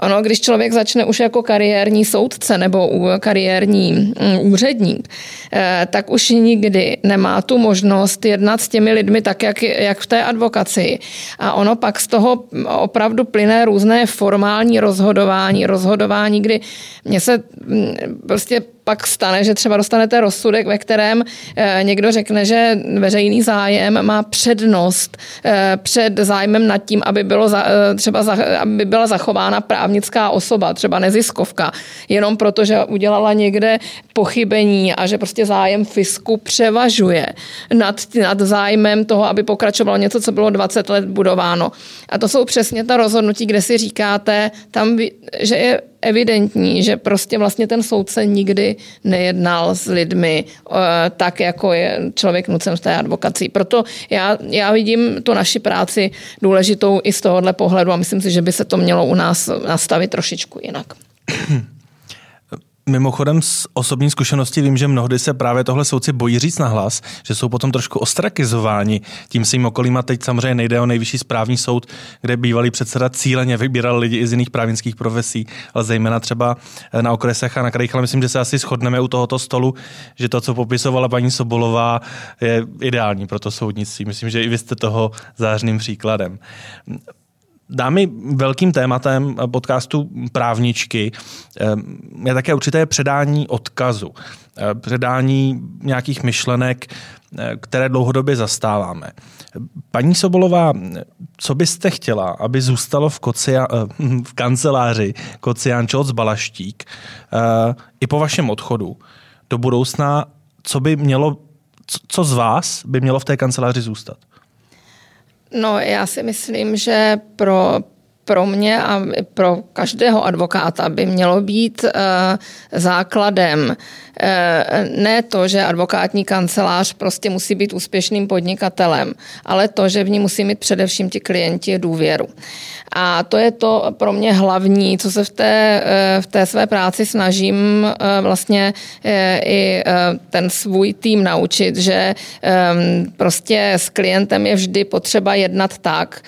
Ono, když člověk začne už jako kariérní soudce nebo kariérní mm, úředník, eh, tak už nikdy nemá tu možnost jednat s těmi lidmi tak, jak, jak v té advokaci. A ono pak z toho opravdu plyne různé formální rozhodování, rozhodování, kdy mě se mm, prostě pak stane, že třeba dostanete rozsudek, ve kterém eh, někdo řekne, že veřejný zájem má přednost eh, před zájmem nad tím, aby, bylo za, třeba za, aby byla zachována právnická osoba, třeba neziskovka, jenom proto, že udělala někde pochybení a že prostě zájem fisku převažuje nad, nad zájmem toho, aby pokračovalo něco, co bylo 20 let budováno. A to jsou přesně ta rozhodnutí, kde si říkáte, tam, že je evidentní, že prostě vlastně ten soudce nikdy nejednal s lidmi uh, tak, jako je člověk nucen v té advokaci. Proto já, já vidím tu naši práci důležitou i z tohohle pohledu a myslím si, že by se to mělo u nás nastavit trošičku jinak. Mimochodem z osobní zkušenosti vím, že mnohdy se právě tohle soudci bojí říct na hlas, že jsou potom trošku ostrakizováni tím svým okolím a teď samozřejmě nejde o nejvyšší správní soud, kde bývalý předseda cíleně vybíral lidi i z jiných právnických profesí, ale zejména třeba na okresech a na krajích, ale myslím, že se asi shodneme u tohoto stolu, že to, co popisovala paní Sobolová, je ideální pro to soudnictví. Myslím, že i vy jste toho zářným příkladem. Dámy, velkým tématem podcastu Právničky eh, je také určité předání odkazu, eh, předání nějakých myšlenek, eh, které dlouhodobě zastáváme. Paní Sobolová, co byste chtěla, aby zůstalo v, kocia, v kanceláři Kocián Čoc Balaštík i po vašem odchodu do budoucna, co by mělo co z vás by mělo v té kanceláři zůstat? No, já si myslím, že pro, pro mě a pro každého advokáta by mělo být uh, základem Eh, ne to, že advokátní kancelář prostě musí být úspěšným podnikatelem, ale to, že v ní musí mít především ti klienti důvěru. A to je to pro mě hlavní, co se v té, eh, v té své práci snažím eh, vlastně i ten svůj tým naučit, že ehm, prostě s klientem je vždy potřeba jednat tak,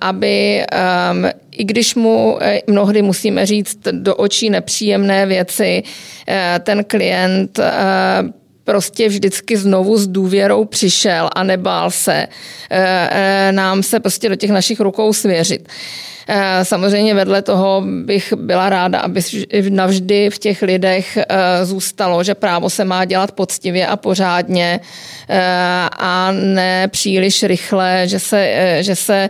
aby ehm, i když mu mnohdy musíme říct do očí nepříjemné věci, ten klient eh, prostě vždycky znovu s důvěrou přišel a nebál se eh, eh, nám se prostě do těch našich rukou svěřit. Eh, samozřejmě vedle toho bych byla ráda, aby navždy v těch lidech eh, zůstalo, že právo se má dělat poctivě a pořádně eh, a ne příliš rychle, že se, že se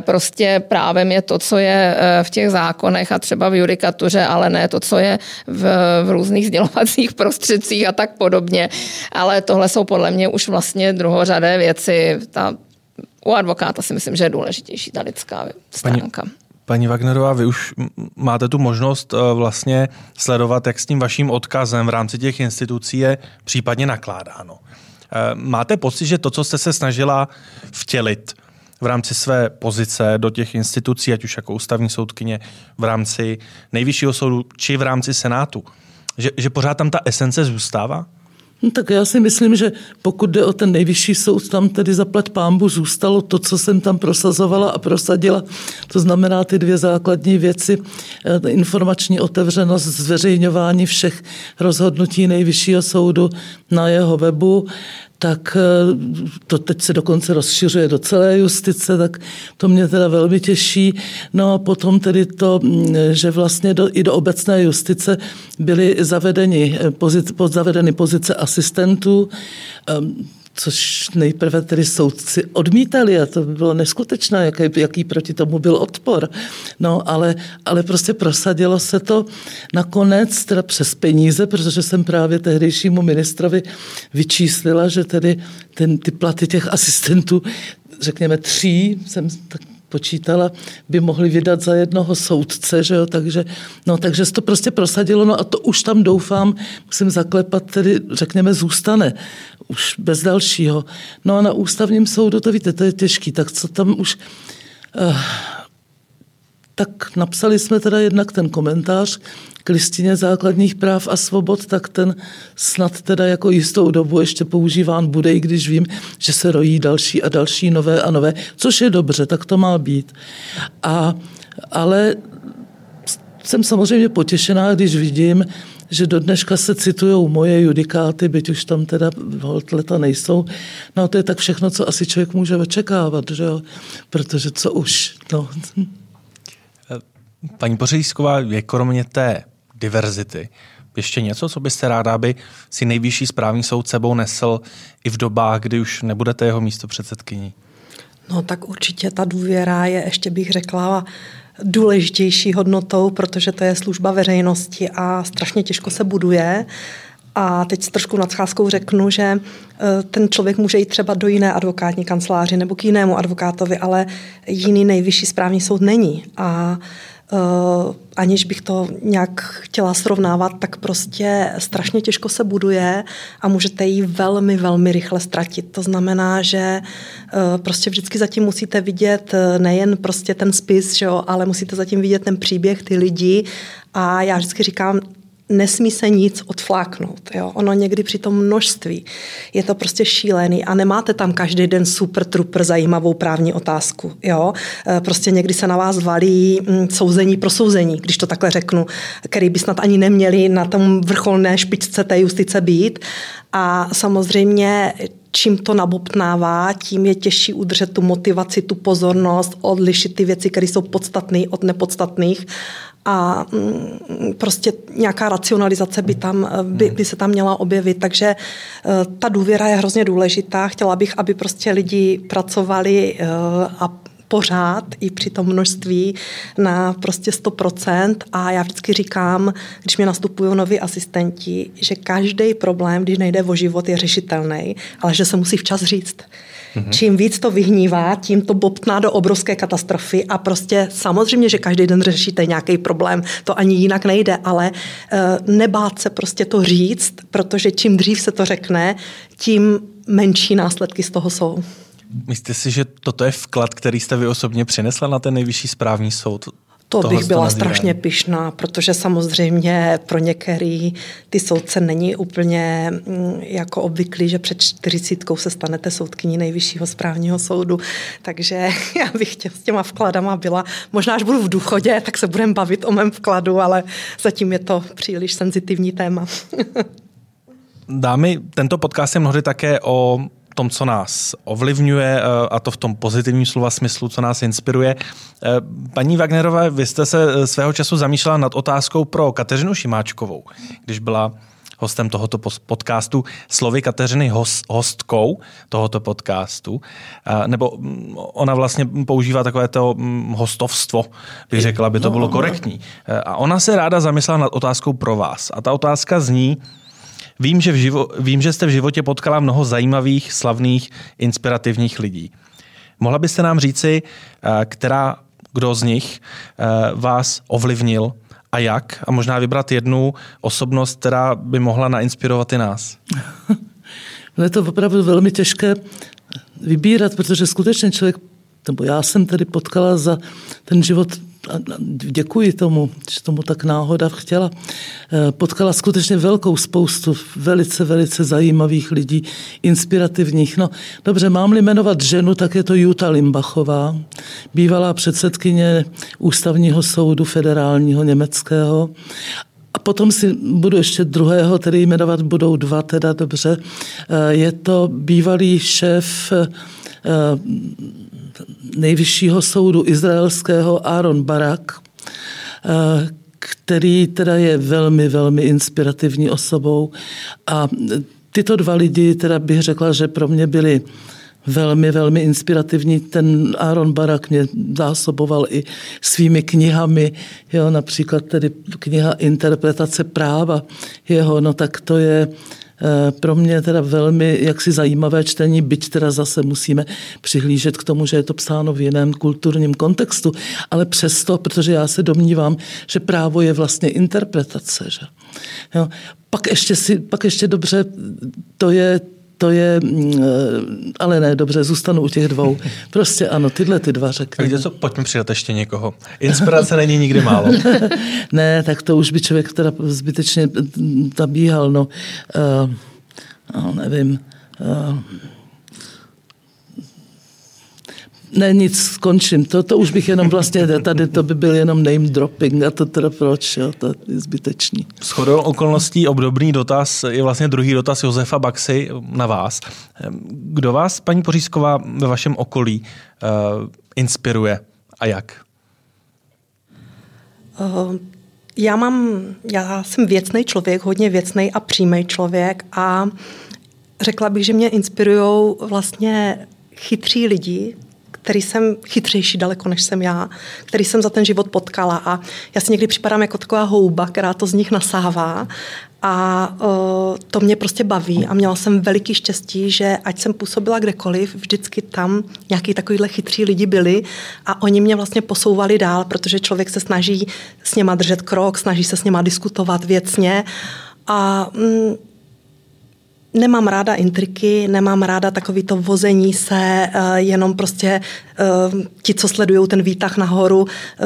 prostě právem je to, co je v těch zákonech a třeba v judikatuře, ale ne to, co je v, v různých sdělovacích prostředcích a tak podobně. Ale tohle jsou podle mě už vlastně druhořadé věci. Ta u advokáta si myslím, že je důležitější ta lidská stránka. Paní, paní Wagnerová, vy už máte tu možnost eh, vlastně sledovat, jak s tím vaším odkazem v rámci těch institucí je případně nakládáno. Eh, máte pocit, že to, co jste se snažila vtělit v rámci své pozice do těch institucí, ať už jako ústavní soudkyně, v rámci nejvyššího soudu či v rámci Senátu, že, že pořád tam ta esence zůstává? No, tak já si myslím, že pokud jde o ten nejvyšší soud, tam tedy zaplať pámbu zůstalo to, co jsem tam prosazovala a prosadila. To znamená ty dvě základní věci, eh, informační otevřenost, zveřejňování všech rozhodnutí nejvyššího soudu na jeho webu tak eh, to teď se dokonce rozšiřuje do celé justice, tak to mě teda velmi těší. No a potom tedy to, mm, že vlastně do, i do obecné justice byly zavedeni, eh, pozice, zavedeny pozice asistentů, ehm, což nejprve tedy soudci odmítali a to by bylo neskutečné, jaký, jaký proti tomu byl odpor. No, ale, ale prostě prosadilo se to nakonec teda přes peníze, protože jsem právě tehdejšímu ministrovi vyčíslila, že tedy ten, ty platy těch asistentů, řekněme tří, jsem tak počítala, by mohli vydat za jednoho soudce, že jo, takže, no, takže se to prostě prosadilo, no a to už tam doufám, musím zaklepat, tedy řekněme zůstane, už bez dalšího. No a na ústavním soudu, to víte, to je těžký, tak co tam už... Uh, tak napsali jsme teda jednak ten komentář k listině základních práv a svobod, tak ten snad teda jako jistou dobu ještě používán bude, i když vím, že se rojí další a další nové a nové, což je dobře, tak to má být. A, ale jsem samozřejmě potěšená, když vidím, že do dneška se citují moje judikáty, byť už tam teda leta nejsou. No to je tak všechno, co asi člověk může očekávat, že jo? protože co už, no. Paní Pořejsková, je kromě té diverzity ještě něco, co byste ráda, aby si nejvyšší správní soud sebou nesl i v dobách, kdy už nebudete jeho místo předsedkyní? No tak určitě ta důvěra je, ještě bych řekla, důležitější hodnotou, protože to je služba veřejnosti a strašně těžko se buduje. A teď s trošku nadcházkou řeknu, že e, ten člověk může jít třeba do jiné advokátní kanceláři nebo k jinému advokátovi, ale jiný nejvyšší správní soud není. A aniž bych to nějak chtěla srovnávat, tak prostě strašně těžko se buduje a můžete ji velmi, velmi rychle ztratit. To znamená, že uh, prostě vždycky zatím musíte vidět uh, nejen prostě ten spis, že jo, ale musíte zatím vidět ten příběh, ty lidi a já vždycky říkám, nesmí se nic odfláknout. Jo? Ono někdy při tom množství je to prostě šílený a nemáte tam každý den super trooper zajímavou právní otázku. Jo? E, prostě někdy se na vás valí mm, souzení pro souzení, když to takhle řeknu, který by snad ani neměli na tom vrcholné špičce té justice být. A samozřejmě čím to nabobtnává, tím je těžší udržet tu motivaci, tu pozornost, odlišit ty věci, které jsou podstatné od nepodstatných a mm, prostě nějaká racionalizace by, tam, by, by se tam měla objevit. Takže eh, ta důvěra je hrozně důležitá. Chtěla bych, aby prostě lidi pracovali eh, a pořád i při tom množství na prostě 100% a já vždycky říkám, když mě nastupují noví asistenti, že každý problém, když nejde o život, je řešitelný, ale že se musí včas říct. Mm-hmm. Čím víc to vyhnívá, tím to bobtná do obrovské katastrofy a prostě samozřejmě, že každý den řešíte nějaký problém, to ani jinak nejde, ale uh, nebát se prostě to říct, protože čím dřív se to řekne, tím menší následky z toho jsou. Myslíte si, že toto je vklad, který jste vy osobně přinesla na ten nejvyšší správní soud? To bych byla strašně pyšná, protože samozřejmě pro některý ty soudce není úplně mm, jako obvyklý, že před čtyřicítkou se stanete soudkyní nejvyššího správního soudu. Takže já bych tě, s těma vkladama byla, možná až budu v důchodě, tak se budeme bavit o mém vkladu, ale zatím je to příliš senzitivní téma. Dámy, tento podcast je mnohdy také o tom, co nás ovlivňuje, eh, a to v tom pozitivním slova smyslu, co nás inspiruje. Eh, paní Wagnerové, vy jste se eh, svého času zamýšlela nad otázkou pro Kateřinu Šimáčkovou, když byla hostem tohoto podcastu, slovy Kateřiny host, hostkou tohoto podcastu, nebo mm, ona vlastně používá takové to mm, hostovstvo, bych řekla, aby to no, bylo no. korektní. A ona se ráda zamyslela nad otázkou pro vás. A ta otázka zní, Vím že, v živo, vím, že jste v životě potkala mnoho zajímavých, slavných, inspirativních lidí. Mohla byste nám říci, eh, která, kdo z nich eh, vás ovlivnil a jak? A možná vybrat jednu osobnost, která by mohla nainspirovat i nás. No je to opravdu velmi těžké vybírat, protože skutečně člověk, nebo já jsem tady potkala za ten život děkuji tomu, že tomu tak náhoda chtěla. Eh, potkala skutečně velkou spoustu velice, velice zajímavých lidí, inspirativních. No, dobře, mám-li jmenovat ženu, tak je to Juta Limbachová, bývalá předsedkyně Ústavního soudu federálního německého a potom si budu ještě druhého, tedy jmenovat budou dva, teda dobře. Eh, je to bývalý šéf eh, nejvyššího soudu izraelského Aaron Barak, eh, který teda je velmi, velmi inspirativní osobou. A tyto dva lidi, teda bych řekla, že pro mě byli velmi, velmi inspirativní. Ten Aaron Barak mě zásoboval i svými knihami, jo, například tedy kniha Interpretace práva jeho, no tak to je pro mě teda velmi jaksi zajímavé čtení, byť teda zase musíme přihlížet k tomu, že je to psáno v jiném kulturním kontextu, ale přesto, protože já se domnívám, že právo je vlastně interpretace. Že? Jo. Pak, ještě si, pak ještě dobře, to je to je, mm, eh, ale ne, dobře, zůstanu u těch dvou. Prostě ano, tyhle ty dva řeknu. Víte co, pojďme přidat ještě někoho. Inspirace není nikdy málo. ne, tak to už by člověk teda zbytečně nabíhal, no, uh, no nevím. Uh, ne, nic, skončím. To, to už bych jenom vlastně, tady to by byl jenom name dropping a to teda proč, jo, to je zbytečný. Shodou okolností obdobný dotaz je vlastně druhý dotaz Josefa Baxy na vás. Kdo vás, paní Pořízková, ve vašem okolí uh, inspiruje a jak? Uh, já mám, já jsem věcný člověk, hodně věcný a přímý člověk a řekla bych, že mě inspirují vlastně chytří lidi, který jsem chytřejší daleko, než jsem já, který jsem za ten život potkala. A já si někdy připadám jako taková houba, která to z nich nasává. A uh, to mě prostě baví a měla jsem veliký štěstí, že ať jsem působila kdekoliv, vždycky tam nějaký takovýhle chytří lidi byli a oni mě vlastně posouvali dál, protože člověk se snaží s něma držet krok, snaží se s něma diskutovat věcně a mm, nemám ráda intriky, nemám ráda takový to vození se, eh, jenom prostě eh, ti, co sledují ten výtah nahoru, eh,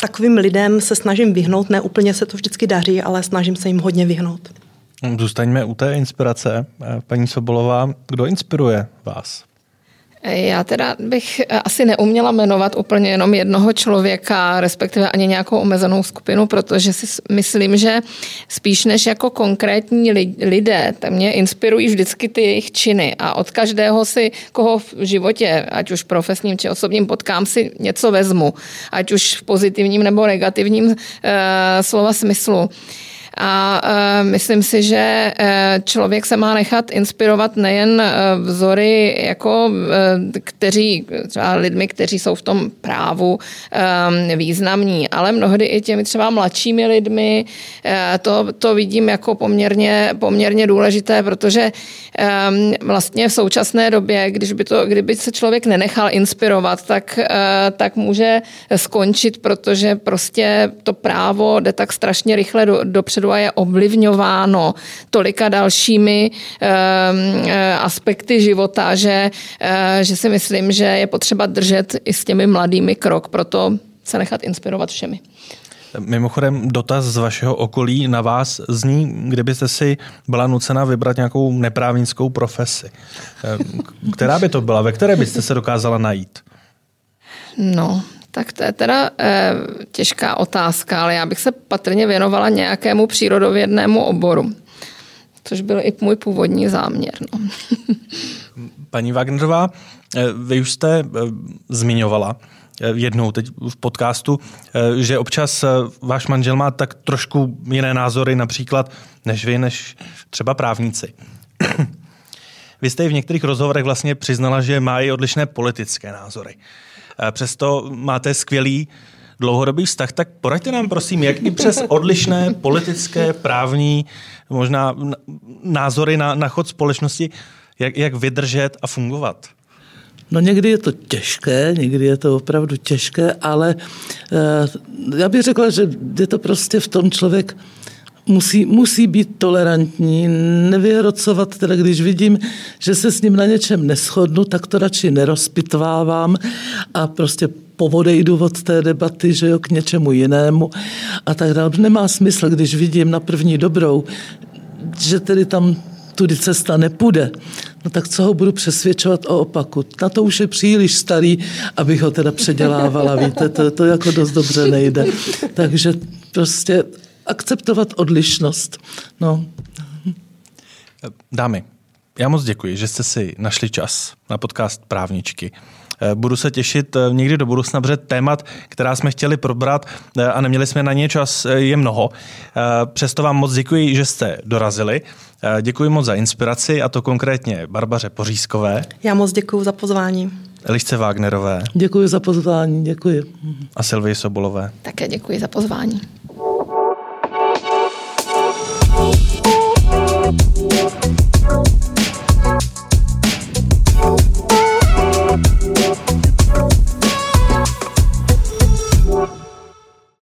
takovým lidem se snažím vyhnout, ne úplně se to vždycky daří, ale snažím se jim hodně vyhnout. Zůstaňme u té inspirace. Paní Sobolová, kdo inspiruje vás? Já teda bych asi neuměla jmenovat úplně jenom jednoho člověka, respektive ani nějakou omezenou skupinu, protože si myslím, že spíš než jako konkrétní lidé, tak mě inspirují vždycky ty jejich činy a od každého si, koho v životě, ať už profesním či osobním potkám, si něco vezmu, ať už v pozitivním nebo negativním uh, slova smyslu. A e, myslím si, že e, člověk se má nechat inspirovat nejen e, vzory jako kteří, třeba lidmi, kteří jsou v tom právu významní, ale mnohdy i těmi třeba mladšími lidmi. To, to vidím jako poměrně, poměrně důležité, protože vlastně v současné době, když by to, kdyby se člověk nenechal inspirovat, tak, tak může skončit, protože prostě to právo jde tak strašně rychle do, dopředu a je ovlivňováno tolika dalšími um, aspekty života, že, uh, že si myslím, že je potřeba držet i s těmi mladými krok, proto se nechat inspirovat všemi. Mimochodem, dotaz z vašeho okolí na vás zní, kdybyste si byla nucena vybrat nějakou neprávnickou profesi. Která by to byla? Ve které byste se dokázala najít? No, tak to je teda e, těžká otázka, ale já bych se patrně věnovala nějakému přírodovědnému oboru, což byl i můj původní záměr. No. Paní Wagnerová, eh, vy už jste e, zmiňovala jednou teď v podcastu, že občas váš manžel má tak trošku jiné názory například než vy, než třeba právníci. Vy jste i v některých rozhovorech vlastně přiznala, že má i odlišné politické názory. Eh, přesto máte skvělý dlouhodobý vztah, tak poraďte nám prosím, jak i přes odlišné politické, právní, možná názory na, na chod společnosti, jak, jak vydržet a fungovat. No někdy je to těžké, někdy je to opravdu těžké, ale e, já bych řekla, že je to prostě v tom člověk musí, musí být tolerantní, nevyhrocovat, teda když vidím, že se s ním na něčem neschodnu, tak to radši nerozpitvávám a prostě povodejdu od té debaty, že jo, k něčemu jinému a tak dále. Nemá smysl, když vidím na první dobrou, že tedy tam tudy cesta nepůjde, no tak co ho budu přesvědčovat o opaku? Na to už je příliš starý, abych ho teda předělávala, víte, to, to jako dost dobře nejde. Takže prostě akceptovat odlišnost. No. Dámy, já moc děkuji, že jste si našli čas na podcast Právničky. Eh, budu se těšit eh, někdy do budoucna, protože témat, která jsme chtěli probrat eh, a neměli jsme na ně čas, je mnoho. Přesto vám moc děkuji, že jste dorazili. Děkuji moc za inspiraci a to konkrétně Barbaře Pořízkové. Já moc děkuji za pozvání. Elišce Wagnerové. Děkuji za pozvání, děkuji. A Silvii Sobolové. Také děkuji za pozvání.